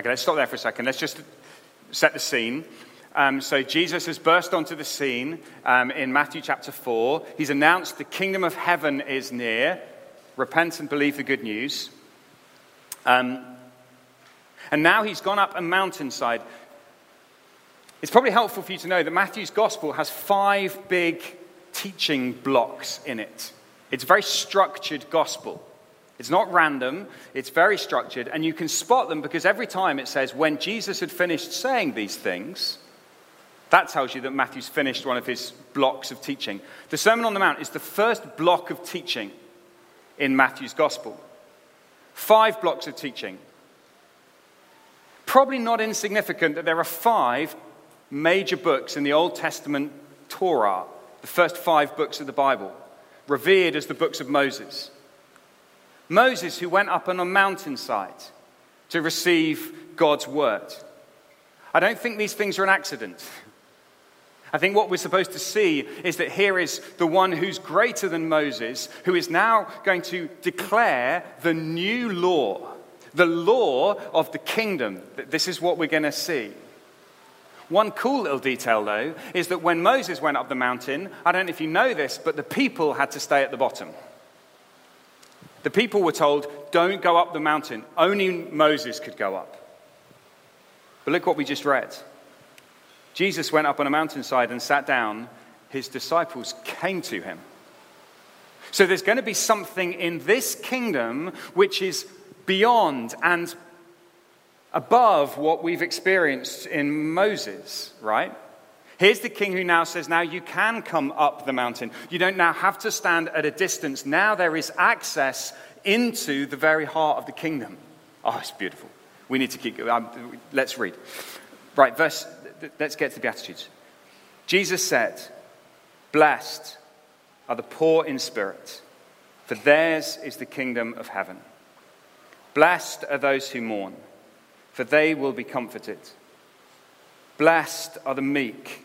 Okay, let's stop there for a second. Let's just set the scene. Um, so, Jesus has burst onto the scene um, in Matthew chapter 4. He's announced the kingdom of heaven is near. Repent and believe the good news. Um, and now he's gone up a mountainside. It's probably helpful for you to know that Matthew's gospel has five big teaching blocks in it. It's a very structured gospel. It's not random, it's very structured, and you can spot them because every time it says, when Jesus had finished saying these things, that tells you that Matthew's finished one of his blocks of teaching. The Sermon on the Mount is the first block of teaching in Matthew's Gospel. Five blocks of teaching. Probably not insignificant that there are five major books in the Old Testament Torah, the first five books of the Bible, revered as the books of Moses. Moses, who went up on a mountainside to receive God's word. I don't think these things are an accident. I think what we're supposed to see is that here is the one who's greater than Moses, who is now going to declare the new law, the law of the kingdom. This is what we're going to see. One cool little detail, though, is that when Moses went up the mountain, I don't know if you know this, but the people had to stay at the bottom. The people were told, don't go up the mountain. Only Moses could go up. But look what we just read. Jesus went up on a mountainside and sat down. His disciples came to him. So there's going to be something in this kingdom which is beyond and above what we've experienced in Moses, right? Here's the king who now says, Now you can come up the mountain. You don't now have to stand at a distance. Now there is access into the very heart of the kingdom. Oh, it's beautiful. We need to keep going. Um, let's read. Right, verse, let's get to the Beatitudes. Jesus said, Blessed are the poor in spirit, for theirs is the kingdom of heaven. Blessed are those who mourn, for they will be comforted. Blessed are the meek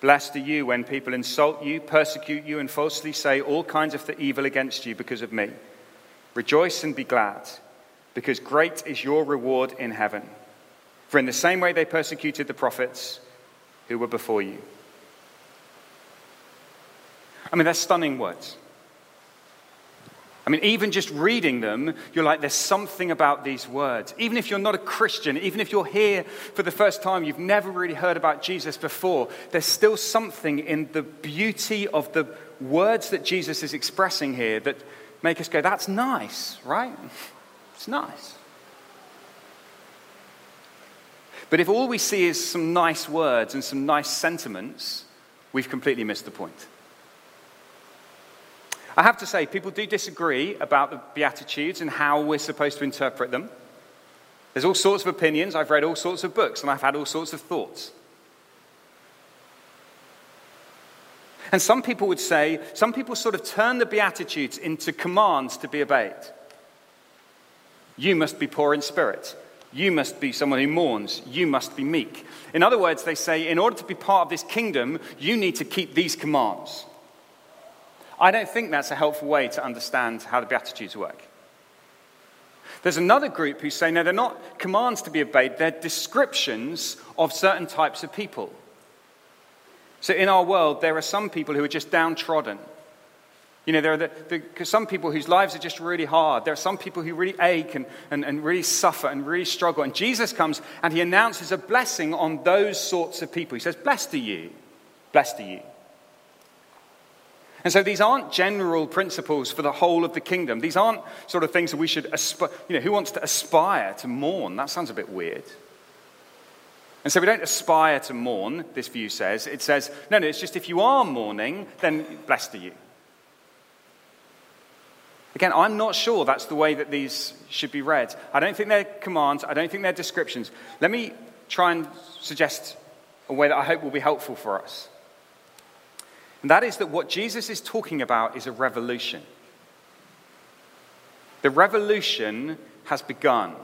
Blessed are you when people insult you, persecute you, and falsely say all kinds of evil against you because of me. Rejoice and be glad, because great is your reward in heaven. For in the same way they persecuted the prophets who were before you. I mean, they're stunning words. I mean, even just reading them, you're like, there's something about these words. Even if you're not a Christian, even if you're here for the first time, you've never really heard about Jesus before, there's still something in the beauty of the words that Jesus is expressing here that make us go, that's nice, right? It's nice. But if all we see is some nice words and some nice sentiments, we've completely missed the point. I have to say, people do disagree about the Beatitudes and how we're supposed to interpret them. There's all sorts of opinions. I've read all sorts of books and I've had all sorts of thoughts. And some people would say, some people sort of turn the Beatitudes into commands to be obeyed. You must be poor in spirit. You must be someone who mourns. You must be meek. In other words, they say, in order to be part of this kingdom, you need to keep these commands. I don't think that's a helpful way to understand how the Beatitudes work. There's another group who say, no, they're not commands to be obeyed, they're descriptions of certain types of people. So in our world, there are some people who are just downtrodden. You know, there are the, the, some people whose lives are just really hard. There are some people who really ache and, and, and really suffer and really struggle. And Jesus comes and he announces a blessing on those sorts of people. He says, Blessed are you. Blessed are you. And so these aren't general principles for the whole of the kingdom. These aren't sort of things that we should aspire, you know, who wants to aspire to mourn? That sounds a bit weird. And so we don't aspire to mourn, this view says. It says, no, no, it's just if you are mourning, then blessed are you. Again, I'm not sure that's the way that these should be read. I don't think they're commands, I don't think they're descriptions. Let me try and suggest a way that I hope will be helpful for us. And that is that what Jesus is talking about is a revolution. The revolution has begun.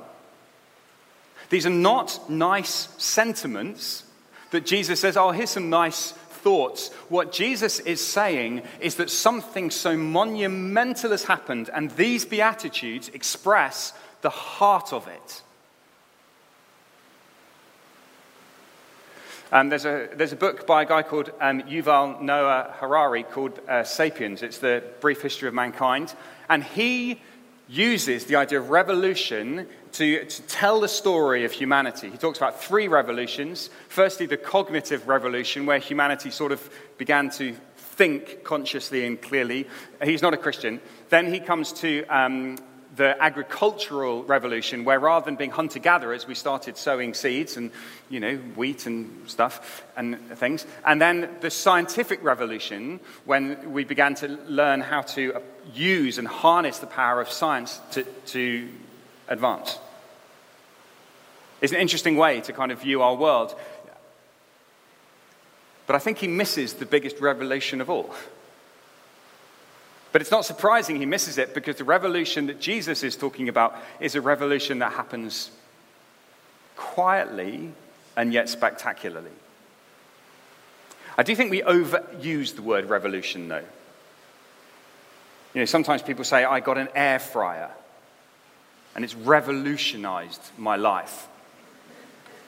These are not nice sentiments that Jesus says, oh, here's some nice thoughts. What Jesus is saying is that something so monumental has happened, and these Beatitudes express the heart of it. Um, there's, a, there's a book by a guy called um, Yuval Noah Harari called uh, Sapiens. It's the brief history of mankind. And he uses the idea of revolution to, to tell the story of humanity. He talks about three revolutions. Firstly, the cognitive revolution, where humanity sort of began to think consciously and clearly. He's not a Christian. Then he comes to um, the agricultural revolution, where rather than being hunter gatherers, we started sowing seeds and, you know, wheat and stuff and things. And then the scientific revolution, when we began to learn how to use and harness the power of science to, to advance. It's an interesting way to kind of view our world. But I think he misses the biggest revelation of all. But it's not surprising he misses it because the revolution that Jesus is talking about is a revolution that happens quietly and yet spectacularly. I do think we overuse the word revolution, though. You know, sometimes people say, I got an air fryer and it's revolutionized my life.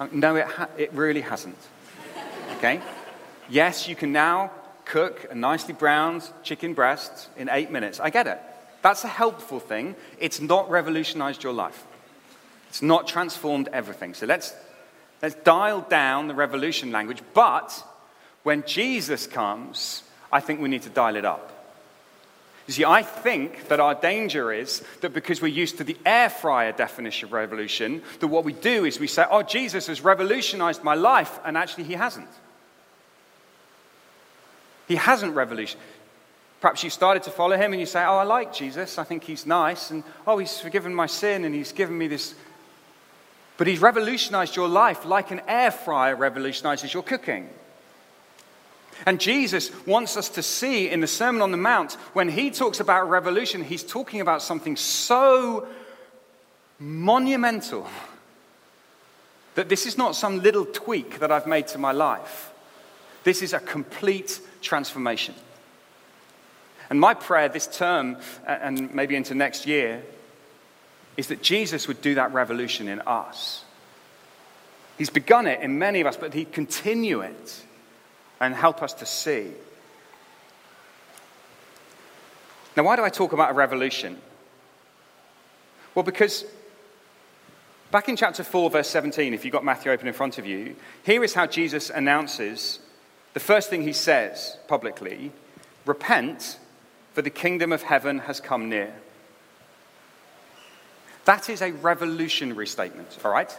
Uh, no, it, ha- it really hasn't. Okay? Yes, you can now cook a nicely browned chicken breast in eight minutes. I get it. That's a helpful thing. It's not revolutionized your life, it's not transformed everything. So let's, let's dial down the revolution language. But when Jesus comes, I think we need to dial it up. You see, I think that our danger is that because we're used to the air fryer definition of revolution, that what we do is we say, oh, Jesus has revolutionized my life, and actually he hasn't. He hasn't revolutionized. Perhaps you started to follow him and you say, Oh, I like Jesus. I think he's nice. And oh, he's forgiven my sin and he's given me this. But he's revolutionized your life like an air fryer revolutionizes your cooking. And Jesus wants us to see in the Sermon on the Mount, when he talks about revolution, he's talking about something so monumental that this is not some little tweak that I've made to my life. This is a complete transformation. And my prayer this term, uh, and maybe into next year, is that Jesus would do that revolution in us. He's begun it in many of us, but he'd continue it and help us to see. Now, why do I talk about a revolution? Well, because back in chapter 4, verse 17, if you've got Matthew open in front of you, here is how Jesus announces the first thing he says publicly repent, for the kingdom of heaven has come near. That is a revolutionary statement, all right?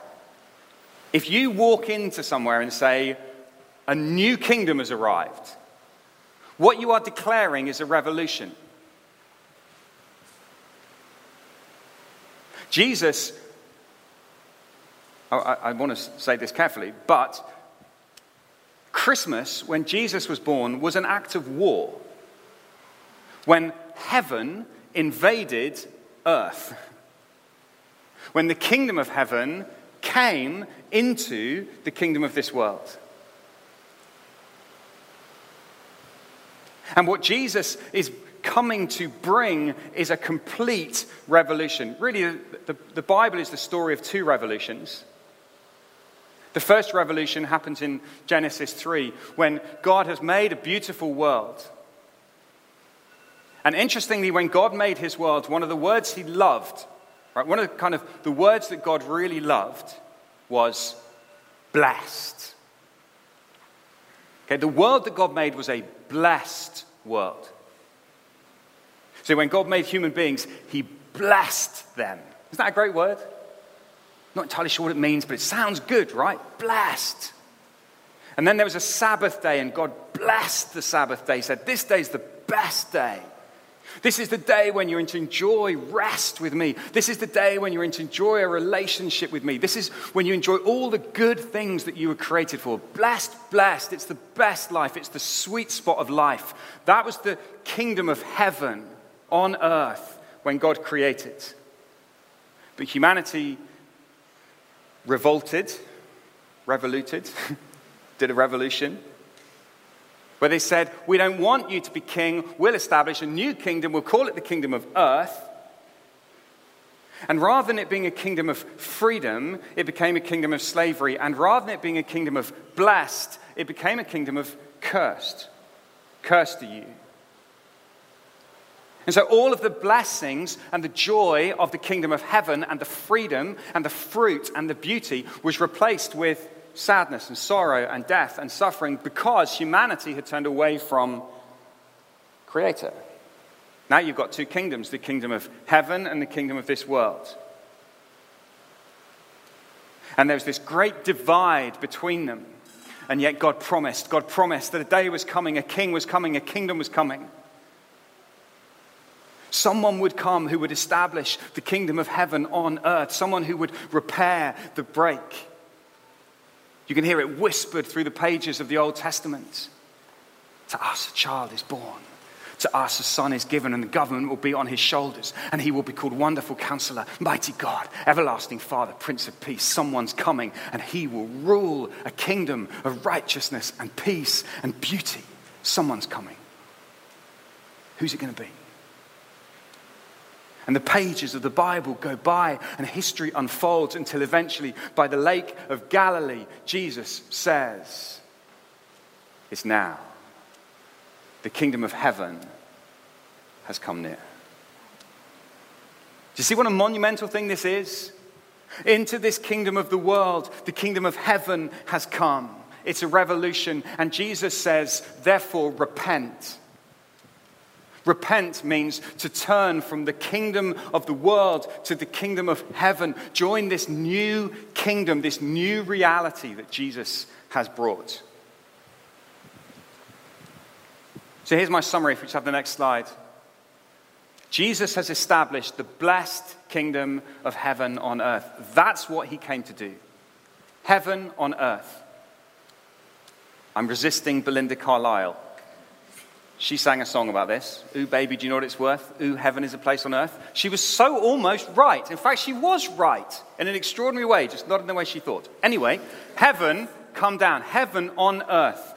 If you walk into somewhere and say, a new kingdom has arrived, what you are declaring is a revolution. Jesus, I, I want to say this carefully, but Christmas, when Jesus was born, was an act of war. When heaven invaded earth. When the kingdom of heaven came into the kingdom of this world. And what Jesus is coming to bring is a complete revolution. Really, the, the, Bible is the story of two revolutions. The first revolution happens in Genesis 3 when God has made a beautiful world. And interestingly, when God made his world, one of the words he loved, right, one of the kind of the words that God really loved was blessed. Okay, the world that God made was a blessed world. So when God made human beings, he blessed them. Isn't that a great word? Not entirely sure what it means, but it sounds good, right? Blessed. And then there was a Sabbath day, and God blessed the Sabbath day. He said, This day is the best day. This is the day when you're to enjoy rest with me. This is the day when you're to enjoy a relationship with me. This is when you enjoy all the good things that you were created for. Blessed, blessed. It's the best life. It's the sweet spot of life. That was the kingdom of heaven on earth when God created. But humanity revolted, revoluted, did a revolution where they said, We don't want you to be king. We'll establish a new kingdom. We'll call it the kingdom of earth. And rather than it being a kingdom of freedom, it became a kingdom of slavery. And rather than it being a kingdom of blessed, it became a kingdom of cursed. Cursed are you. And so, all of the blessings and the joy of the kingdom of heaven and the freedom and the fruit and the beauty was replaced with sadness and sorrow and death and suffering because humanity had turned away from Creator. Now you've got two kingdoms the kingdom of heaven and the kingdom of this world. And there was this great divide between them. And yet God promised, God promised that a day was coming, a king was coming, a kingdom was coming. Someone would come who would establish the kingdom of heaven on earth, someone who would repair the break. You can hear it whispered through the pages of the Old Testament. To us, a child is born. To us, a son is given, and the government will be on his shoulders, and he will be called Wonderful Counselor, Mighty God, Everlasting Father, Prince of Peace. Someone's coming, and he will rule a kingdom of righteousness and peace and beauty. Someone's coming. Who's it going to be? And the pages of the Bible go by and history unfolds until eventually, by the lake of Galilee, Jesus says, It's now. The kingdom of heaven has come near. Do you see what a monumental thing this is? Into this kingdom of the world, the kingdom of heaven has come. It's a revolution. And Jesus says, Therefore, repent Repent means to turn from the kingdom of the world to the kingdom of heaven. Join this new kingdom, this new reality that Jesus has brought. So here's my summary, if we just have the next slide. Jesus has established the blessed kingdom of heaven on earth. That's what he came to do. Heaven on earth. I'm resisting Belinda Carlisle. She sang a song about this. Ooh, baby, do you know what it's worth? Ooh, heaven is a place on earth. She was so almost right. In fact, she was right in an extraordinary way, just not in the way she thought. Anyway, heaven come down, heaven on earth.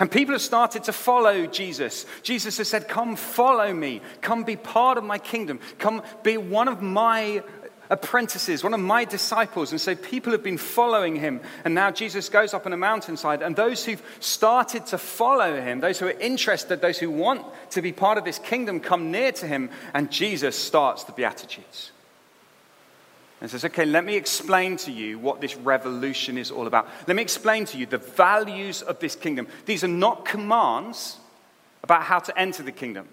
And people have started to follow Jesus. Jesus has said, Come follow me. Come be part of my kingdom. Come be one of my apprentices, one of my disciples. And so people have been following him. And now Jesus goes up on a mountainside. And those who've started to follow him, those who are interested, those who want to be part of this kingdom, come near to him. And Jesus starts the Beatitudes. And says, okay, let me explain to you what this revolution is all about. Let me explain to you the values of this kingdom. These are not commands about how to enter the kingdom.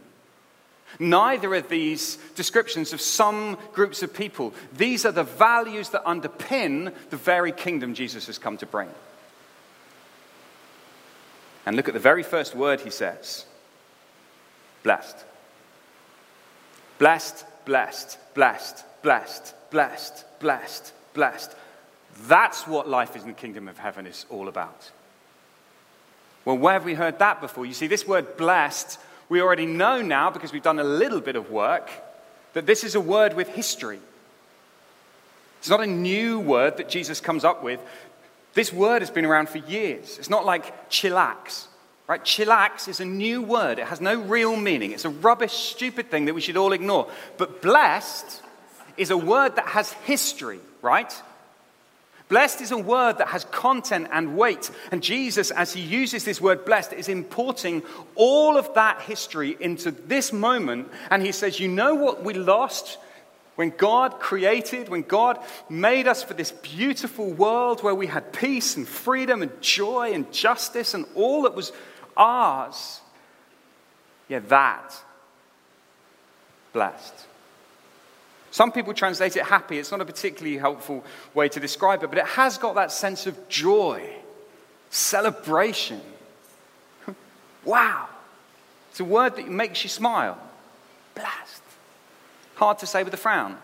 Neither are these descriptions of some groups of people. These are the values that underpin the very kingdom Jesus has come to bring. And look at the very first word he says blessed. Blessed, blessed, blessed, blessed, blessed, blessed, blessed. That's what life in the kingdom of heaven is all about. Well, where have we heard that before? You see, this word blessed we already know now, because we've done a little bit of work, that this is a word with history. It's not a new word that Jesus comes up with. This word has been around for years. It's not like chillax, right? Chillax is a new word. It has no real meaning. It's a rubbish, stupid thing that we should all ignore. But blessed is a word that has history, right? Blessed is a word that has content and weight. And Jesus, as he uses this word blessed, is importing all of that history into this moment. And he says, You know what we lost? When God created, when God made us for this beautiful world where we had peace and freedom and joy and justice and all that was ours, yeah, that blessed. Some people translate it happy. It's not a particularly helpful way to describe it, but it has got that sense of joy, celebration. wow. It's a word that makes you smile. Blast. Hard to say with a frown.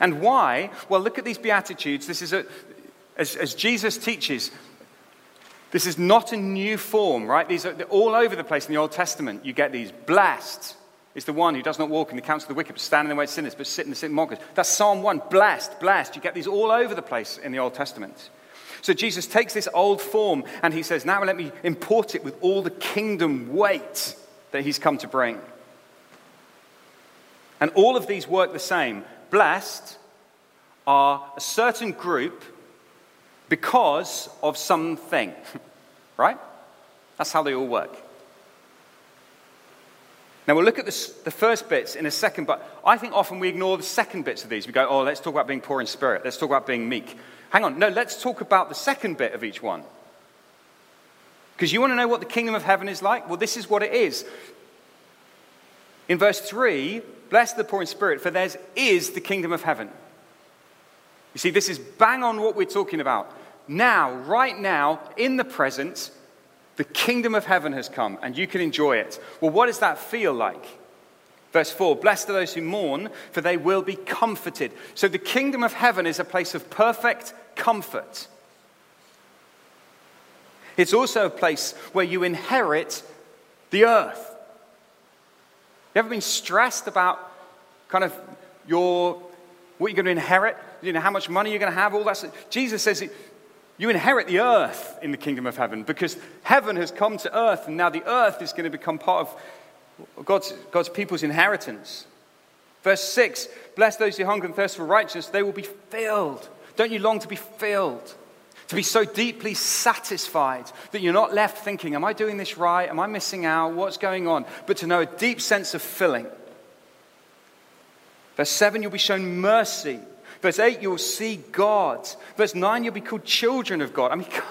And why? Well, look at these Beatitudes. This is a, as, as Jesus teaches, this is not a new form, right? These are all over the place in the Old Testament. You get these. Blessed is the one who does not walk in the counsel of the wicked, but stand in the way of sinners, but sit in the seat of mockers. That's Psalm 1. Blessed, blessed. You get these all over the place in the Old Testament. So Jesus takes this old form and he says, Now let me import it with all the kingdom weight that he's come to bring. And all of these work the same. Blessed are a certain group because of something, right? That's how they all work. Now we'll look at the, the first bits in a second, but I think often we ignore the second bits of these. We go, oh, let's talk about being poor in spirit. Let's talk about being meek. Hang on, no, let's talk about the second bit of each one. Because you want to know what the kingdom of heaven is like? Well, this is what it is. In verse 3, bless the poor in spirit, for theirs is the kingdom of heaven. You see, this is bang on what we're talking about. Now, right now, in the present, the kingdom of heaven has come and you can enjoy it. Well, what does that feel like? Verse 4 Blessed are those who mourn, for they will be comforted. So the kingdom of heaven is a place of perfect comfort. It's also a place where you inherit the earth. You ever been stressed about kind of your what you're going to inherit? You know, how much money you're going to have, all that. Jesus says you inherit the earth in the kingdom of heaven because heaven has come to earth, and now the earth is going to become part of God's, God's people's inheritance. Verse 6 Bless those who hunger and thirst for righteousness, they will be filled. Don't you long to be filled? To be so deeply satisfied that you're not left thinking, Am I doing this right? Am I missing out? What's going on? But to know a deep sense of filling. Verse 7 You'll be shown mercy Verse 8, you'll see God. Verse 9, you'll be called children of God. I mean, God,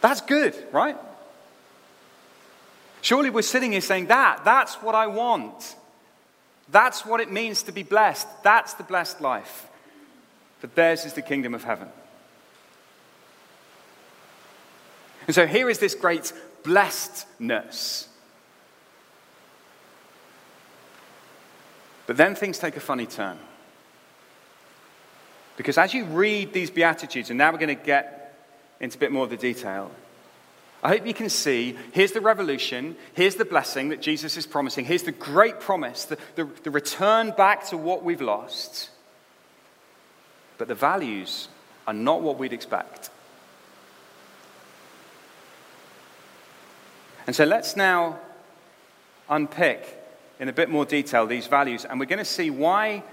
that's good, right? Surely we're sitting here saying, that, that's what I want. That's what it means to be blessed. That's the blessed life. But theirs is the kingdom of heaven. And so here is this great blessedness. But then things take a funny turn. Because as you read these Beatitudes, and now we're going to get into a bit more of the detail, I hope you can see here's the revolution, here's the blessing that Jesus is promising, here's the great promise, the, the, the return back to what we've lost. But the values are not what we'd expect. And so let's now unpick in a bit more detail these values, and we're going to see why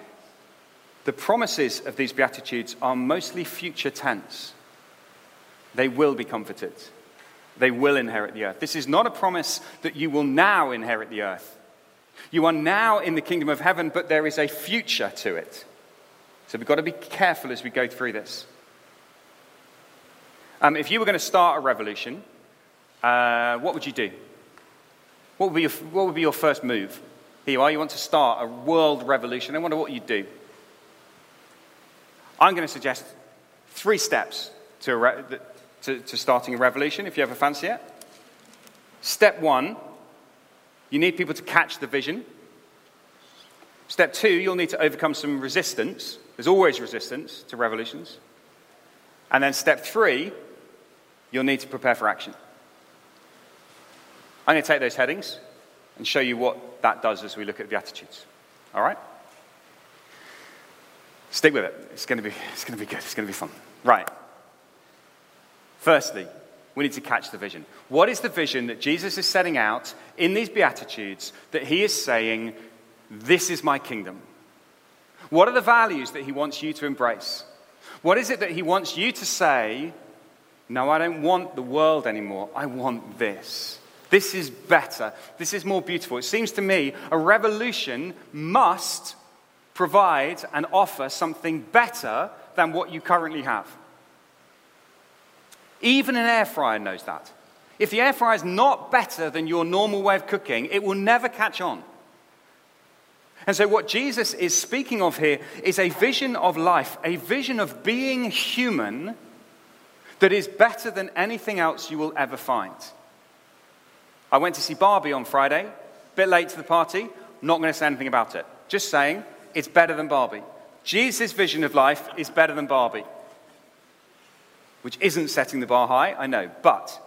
the promises of these Beatitudes are mostly future tense. They will be comforted, they will inherit the earth. This is not a promise that you will now inherit the earth. You are now in the kingdom of heaven, but there is a future to it. So we've got to be careful as we go through this. Um, if you were going to start a revolution, uh, what would you do? What would, your, what would be your first move? Here you are, you want to start a world revolution. I wonder what you'd do. I'm going to suggest three steps to, re- to, to starting a revolution, if you ever fancy it. Step one, you need people to catch the vision. Step two, you'll need to overcome some resistance. There's always resistance to revolutions. And then step three, you'll need to prepare for action. I'm going to take those headings and show you what that does as we look at the Beatitudes. All right? Stick with it. It's going to be, it's going to be good. It's going to be fun. Right. Firstly, we need to catch the vision. What is the vision that Jesus is setting out in these Beatitudes that he is saying, This is my kingdom? What are the values that he wants you to embrace? What is it that he wants you to say, No, I don't want the world anymore. I want this. This is better. This is more beautiful. It seems to me a revolution must provide and offer something better than what you currently have. Even an air fryer knows that. If the air fryer is not better than your normal way of cooking, it will never catch on. And so, what Jesus is speaking of here is a vision of life, a vision of being human that is better than anything else you will ever find. I went to see Barbie on Friday, a bit late to the party, not going to say anything about it. Just saying, it's better than Barbie. Jesus' vision of life is better than Barbie, which isn't setting the bar high, I know, but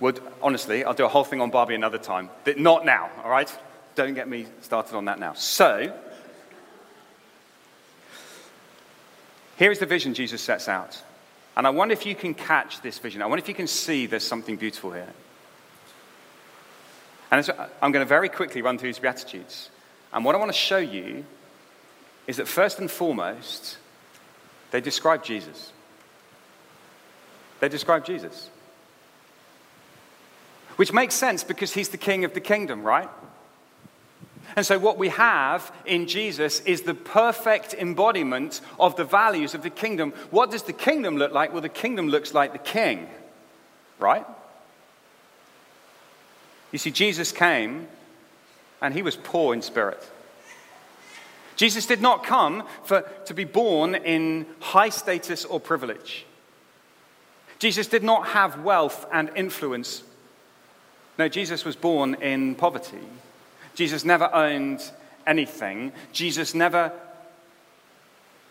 would honestly, I'll do a whole thing on Barbie another time. Not now, all right? Don't get me started on that now. So, here is the vision Jesus sets out. And I wonder if you can catch this vision. I wonder if you can see there's something beautiful here. And I'm going to very quickly run through these Beatitudes. And what I want to show you is that first and foremost, they describe Jesus. They describe Jesus. Which makes sense because he's the king of the kingdom, right? And so, what we have in Jesus is the perfect embodiment of the values of the kingdom. What does the kingdom look like? Well, the kingdom looks like the king, right? You see, Jesus came and he was poor in spirit. Jesus did not come for, to be born in high status or privilege. Jesus did not have wealth and influence. No, Jesus was born in poverty. Jesus never owned anything. Jesus never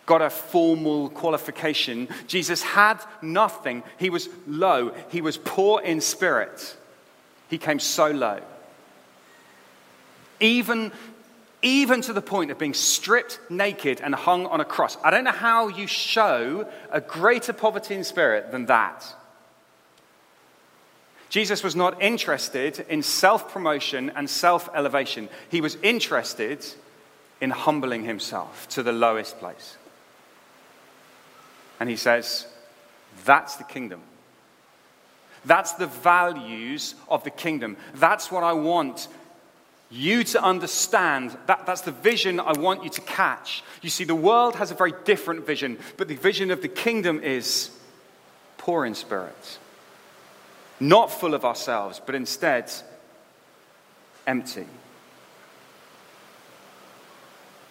got a formal qualification. Jesus had nothing. He was low. He was poor in spirit. He came so low. Even, even to the point of being stripped naked and hung on a cross. I don't know how you show a greater poverty in spirit than that. Jesus was not interested in self promotion and self elevation. He was interested in humbling himself to the lowest place. And he says, That's the kingdom. That's the values of the kingdom. That's what I want you to understand. That, that's the vision I want you to catch. You see, the world has a very different vision, but the vision of the kingdom is poor in spirit, not full of ourselves, but instead empty.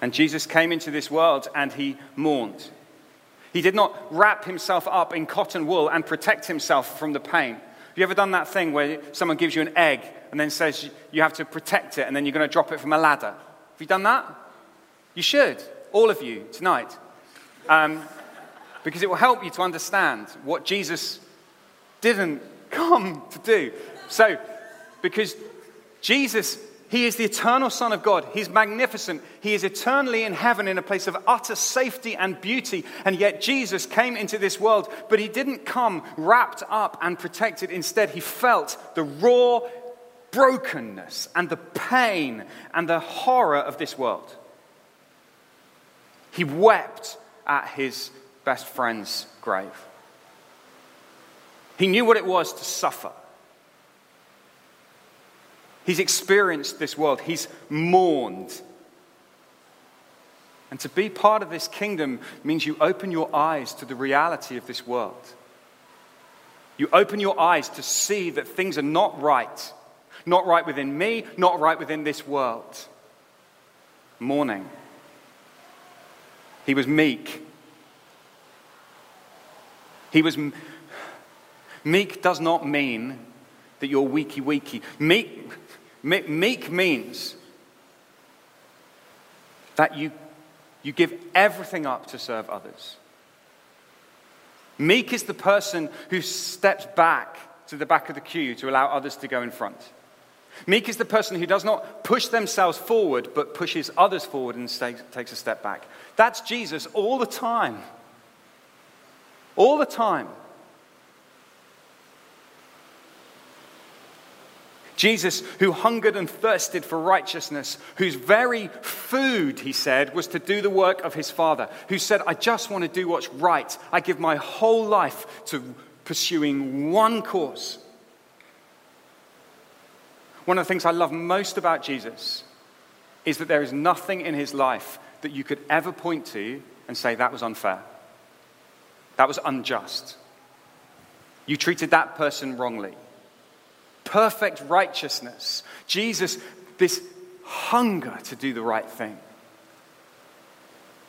And Jesus came into this world and he mourned. He did not wrap himself up in cotton wool and protect himself from the pain. Have you ever done that thing where someone gives you an egg and then says you have to protect it and then you're going to drop it from a ladder? Have you done that? You should, all of you, tonight. Um, because it will help you to understand what Jesus didn't come to do. So, because Jesus he is the eternal Son of God. He's magnificent. He is eternally in heaven in a place of utter safety and beauty. And yet Jesus came into this world, but he didn't come wrapped up and protected. Instead, he felt the raw brokenness and the pain and the horror of this world. He wept at his best friend's grave. He knew what it was to suffer. He's experienced this world, he's mourned. And to be part of this kingdom means you open your eyes to the reality of this world. You open your eyes to see that things are not right. Not right within me, not right within this world. Mourning. He was meek. He was. Meek does not mean that you're weaky weaky. Meek, Meek means that you, you give everything up to serve others. Meek is the person who steps back to the back of the queue to allow others to go in front. Meek is the person who does not push themselves forward, but pushes others forward and takes a step back. That's Jesus all the time. All the time. Jesus, who hungered and thirsted for righteousness, whose very food, he said, was to do the work of his Father, who said, I just want to do what's right. I give my whole life to pursuing one cause. One of the things I love most about Jesus is that there is nothing in his life that you could ever point to and say that was unfair. That was unjust. You treated that person wrongly perfect righteousness. Jesus, this hunger to do the right thing.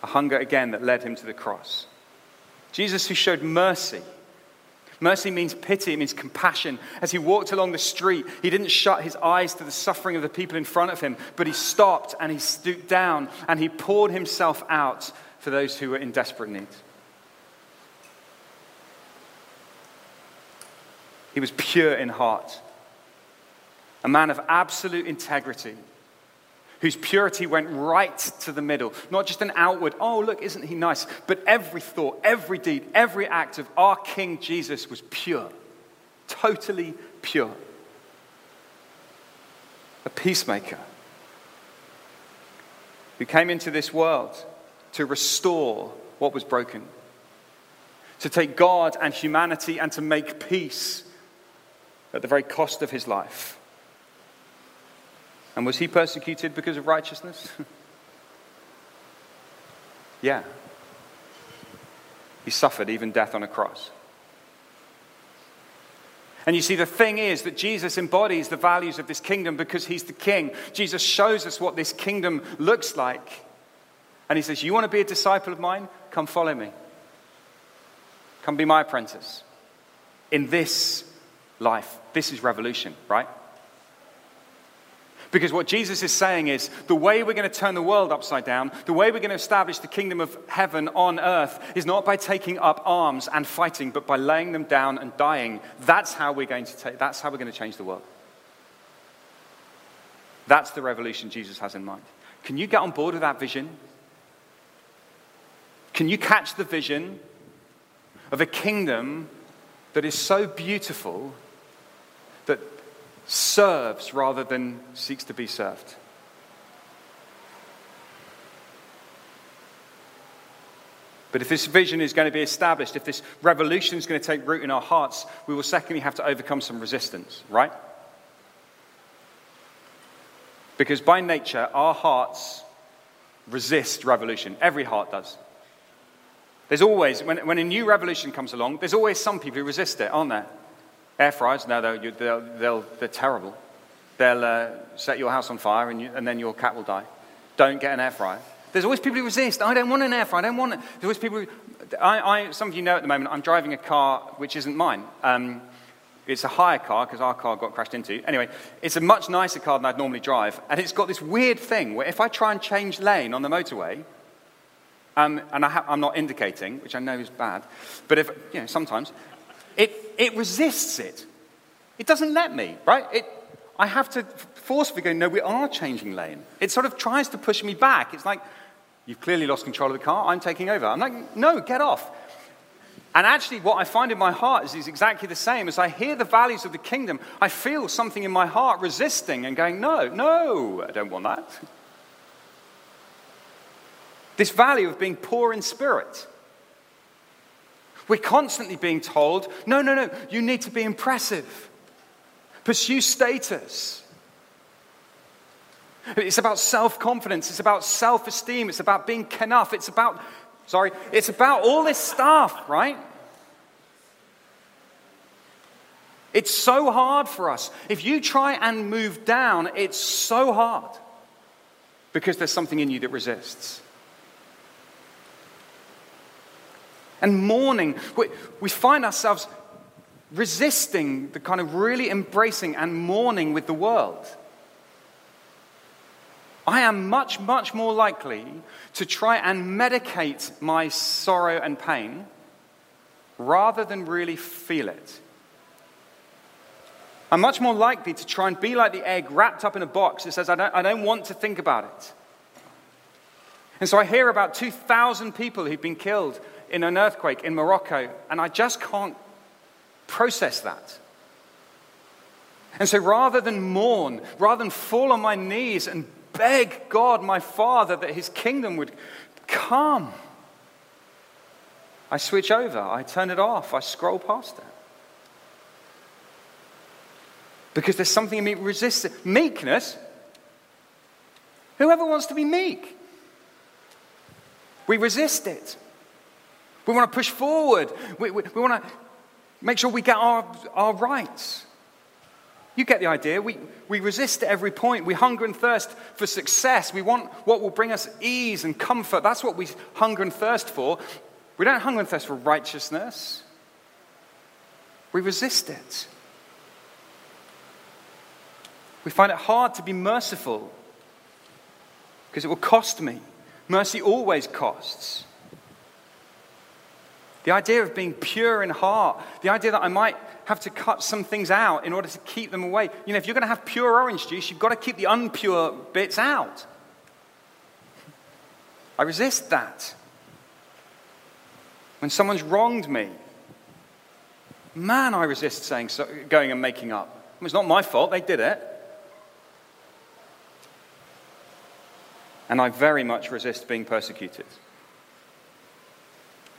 A hunger, again, that led him to the cross. Jesus, who showed mercy. Mercy means pity, it means compassion. As he walked along the street, he didn't shut his eyes to the suffering of the people in front of him, but he stopped and he stooped down and he poured himself out for those who were in desperate need. He was pure in heart, a man of absolute integrity, whose purity went right to the middle. Not just an outward, oh, look, isn't he nice? But every thought, every deed, every act of our King Jesus was pure, totally pure. A peacemaker who came into this world to restore what was broken, to take God and humanity and to make peace at the very cost of his life. And was he persecuted because of righteousness? yeah. He suffered even death on a cross. And you see, the thing is that Jesus embodies the values of this kingdom because he's the king. Jesus shows us what this kingdom looks like. And he says, You want to be a disciple of mine? Come follow me. Come be my apprentice. In this life, this is revolution, right? Because what Jesus is saying is the way we're going to turn the world upside down, the way we're going to establish the kingdom of heaven on earth is not by taking up arms and fighting, but by laying them down and dying. That's how we're going to take, that's how we're going to change the world. That's the revolution Jesus has in mind. Can you get on board with that vision? Can you catch the vision of a kingdom that is so beautiful serves rather than seeks to be served. But if this vision is going to be established, if this revolution is going to take root in our hearts, we will secondly have to overcome some resistance, right? Because by nature, our hearts resist revolution. Every heart does. There's always, when, when a new revolution comes along, there's always some people who resist it, aren't there? Air fryers, no, they'll, they'll, they're terrible. They'll uh, set your house on fire and, you, and then your cat will die. Don't get an air fryer. There's always people who resist. I don't want an air fryer. I don't want it. There's always people who, I, I, some of you know at the moment, I'm driving a car which isn't mine. Um, it's a hire car because our car got crashed into. Anyway, it's a much nicer car than I'd normally drive. And it's got this weird thing where if I try and change lane on the motorway, um, and I am not indicating, which I know is bad, but if, you know, sometimes, it, it resists it. It doesn't let me, right? It, I have to forcefully go, no, we are changing lane. It sort of tries to push me back. It's like, you've clearly lost control of the car, I'm taking over. I'm like, no, get off. And actually, what I find in my heart is, is exactly the same. As I hear the values of the kingdom, I feel something in my heart resisting and going, no, no, I don't want that. This value of being poor in spirit. We're constantly being told, no, no, no, you need to be impressive, pursue status. It's about self confidence, it's about self esteem, it's about being enough, it's about, sorry, it's about all this stuff, right? It's so hard for us. If you try and move down, it's so hard because there's something in you that resists. And mourning. We, we find ourselves resisting the kind of really embracing and mourning with the world. I am much, much more likely to try and medicate my sorrow and pain rather than really feel it. I'm much more likely to try and be like the egg wrapped up in a box that says, I don't, I don't want to think about it. And so I hear about 2,000 people who've been killed in an earthquake in Morocco, and I just can't process that. And so rather than mourn, rather than fall on my knees and beg God, my Father, that his kingdom would come, I switch over, I turn it off, I scroll past it. Because there's something in me resisting meekness. Whoever wants to be meek? We resist it. We want to push forward. We, we, we want to make sure we get our, our rights. You get the idea. We, we resist at every point. We hunger and thirst for success. We want what will bring us ease and comfort. That's what we hunger and thirst for. We don't hunger and thirst for righteousness. we resist it. We find it hard to be merciful because it will cost me. Mercy always costs. The idea of being pure in heart, the idea that I might have to cut some things out in order to keep them away. You know, if you're going to have pure orange juice, you've got to keep the unpure bits out. I resist that. When someone's wronged me, man, I resist saying so, going and making up. It's not my fault, they did it. And I very much resist being persecuted.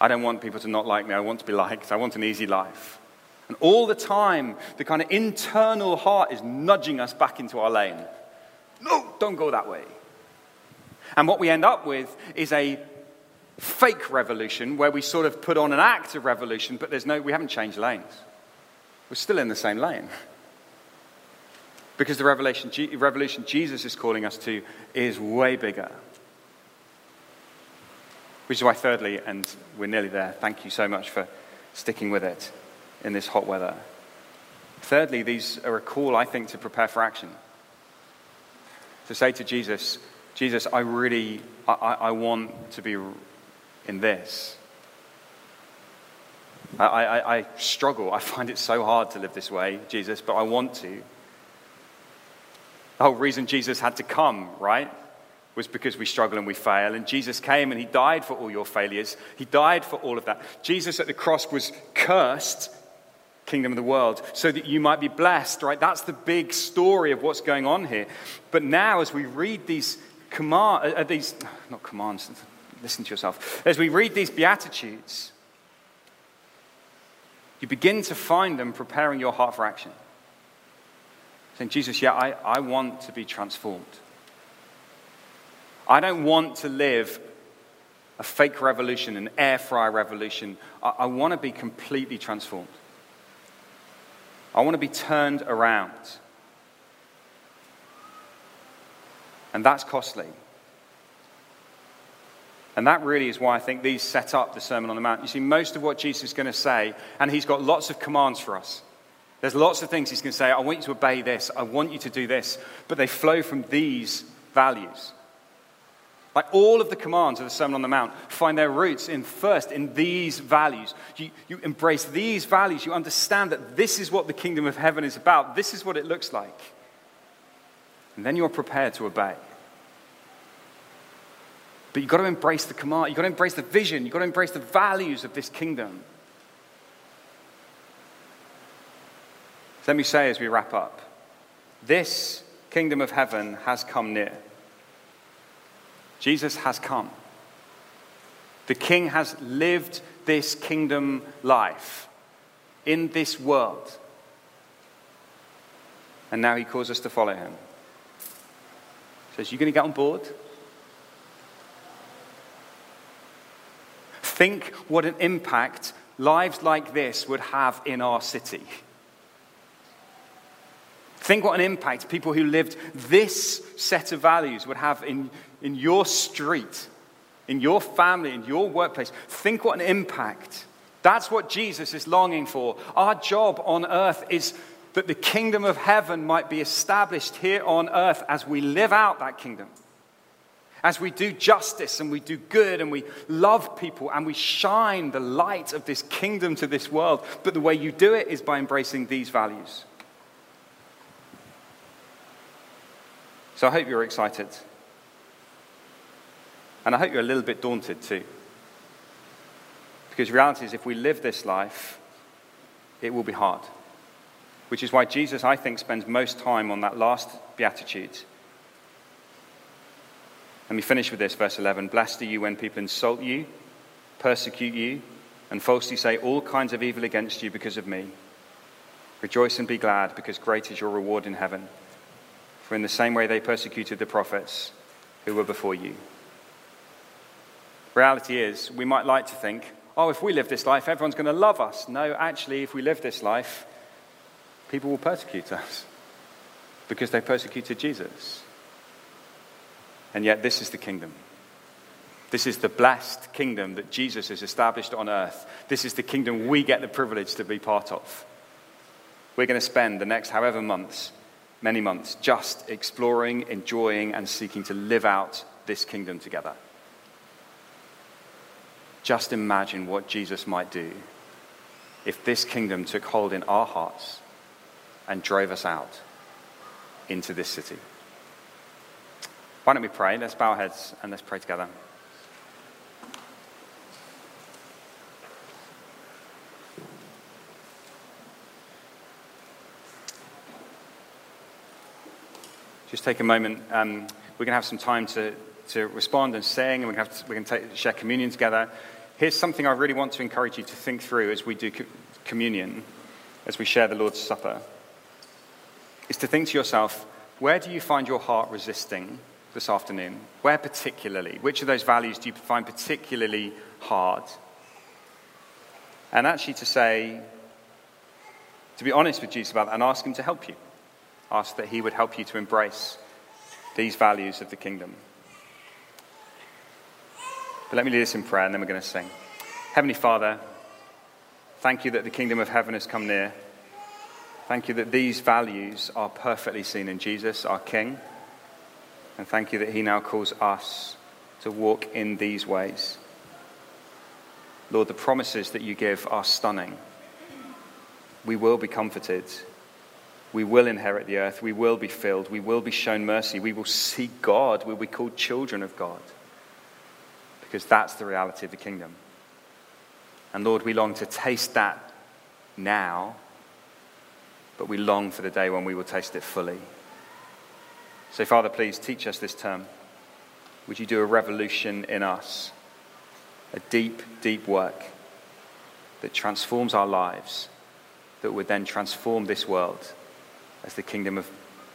I don't want people to not like me. I want to be liked. I want an easy life. And all the time, the kind of internal heart is nudging us back into our lane. No, don't go that way. And what we end up with is a fake revolution where we sort of put on an act of revolution, but there's no, we haven't changed lanes. We're still in the same lane. Because the revolution Jesus is calling us to is way bigger. Which is why, thirdly, and we're nearly there, thank you so much for sticking with it in this hot weather. Thirdly, these are a call, I think, to prepare for action. To say to Jesus, Jesus, I really, I, I want to be in this. I, I, I struggle. I find it so hard to live this way, Jesus, but I want to. The whole reason Jesus had to come, right, was because we struggle and we fail. And Jesus came and he died for all your failures. He died for all of that. Jesus at the cross was cursed, kingdom of the world, so that you might be blessed, right? That's the big story of what's going on here. But now, as we read these command, uh, these, not commands, listen to yourself. As we read these Beatitudes, you begin to find them preparing your heart for action. Saying, Jesus, yeah, I, I want to be transformed. I don't want to live a fake revolution, an air fry revolution. I, I want to be completely transformed. I want to be turned around. And that's costly. And that really is why I think these set up the Sermon on the Mount. You see, most of what Jesus is going to say, and he's got lots of commands for us. There's lots of things he's going to say. I want you to obey this. I want you to do this. But they flow from these values. Like all of the commands of the Sermon on the Mount find their roots in first in these values. You, you embrace these values. You understand that this is what the kingdom of heaven is about. This is what it looks like. And then you're prepared to obey. But you've got to embrace the command, you've got to embrace the vision, you've got to embrace the values of this kingdom. Let me say as we wrap up this kingdom of heaven has come near. Jesus has come. The king has lived this kingdom life in this world. And now he calls us to follow him. Says, You going to get on board? Think what an impact lives like this would have in our city. Think what an impact people who lived this set of values would have in, in your street, in your family, in your workplace. Think what an impact. That's what Jesus is longing for. Our job on earth is that the kingdom of heaven might be established here on earth as we live out that kingdom as we do justice and we do good and we love people and we shine the light of this kingdom to this world. But the way you do it is by embracing these values. So I hope you're excited. And I hope you're a little bit daunted too. Because reality is, if we live this life, it will be hard. Which is why Jesus, I think, spends most time on that last beatitude let me finish with this, verse 11. Blessed are you when people insult you, persecute you, and falsely say all kinds of evil against you because of me. Rejoice and be glad, because great is your reward in heaven. For in the same way they persecuted the prophets who were before you. Reality is, we might like to think, oh, if we live this life, everyone's going to love us. No, actually, if we live this life, people will persecute us because they persecuted Jesus. And yet, this is the kingdom. This is the blessed kingdom that Jesus has established on earth. This is the kingdom we get the privilege to be part of. We're going to spend the next however months, many months, just exploring, enjoying, and seeking to live out this kingdom together. Just imagine what Jesus might do if this kingdom took hold in our hearts and drove us out into this city. Why don't we pray? Let's bow our heads and let's pray together. Just take a moment. Um, we're going to have some time to, to respond and sing, and we're going to, going to take, share communion together. Here's something I really want to encourage you to think through as we do co- communion, as we share the Lord's Supper, is to think to yourself, where do you find your heart resisting this afternoon? Where particularly? Which of those values do you find particularly hard? And actually to say, to be honest with Jesus about that and ask Him to help you. Ask that He would help you to embrace these values of the kingdom. But let me lead us in prayer and then we're going to sing. Heavenly Father, thank you that the kingdom of heaven has come near. Thank you that these values are perfectly seen in Jesus, our King. And thank you that he now calls us to walk in these ways. Lord, the promises that you give are stunning. We will be comforted. We will inherit the earth. We will be filled. We will be shown mercy. We will see God. We will be called children of God because that's the reality of the kingdom. And Lord, we long to taste that now, but we long for the day when we will taste it fully. So, Father, please teach us this term. Would you do a revolution in us? A deep, deep work that transforms our lives, that would then transform this world as the kingdom of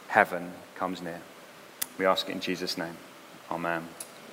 heaven comes near. We ask it in Jesus' name. Amen.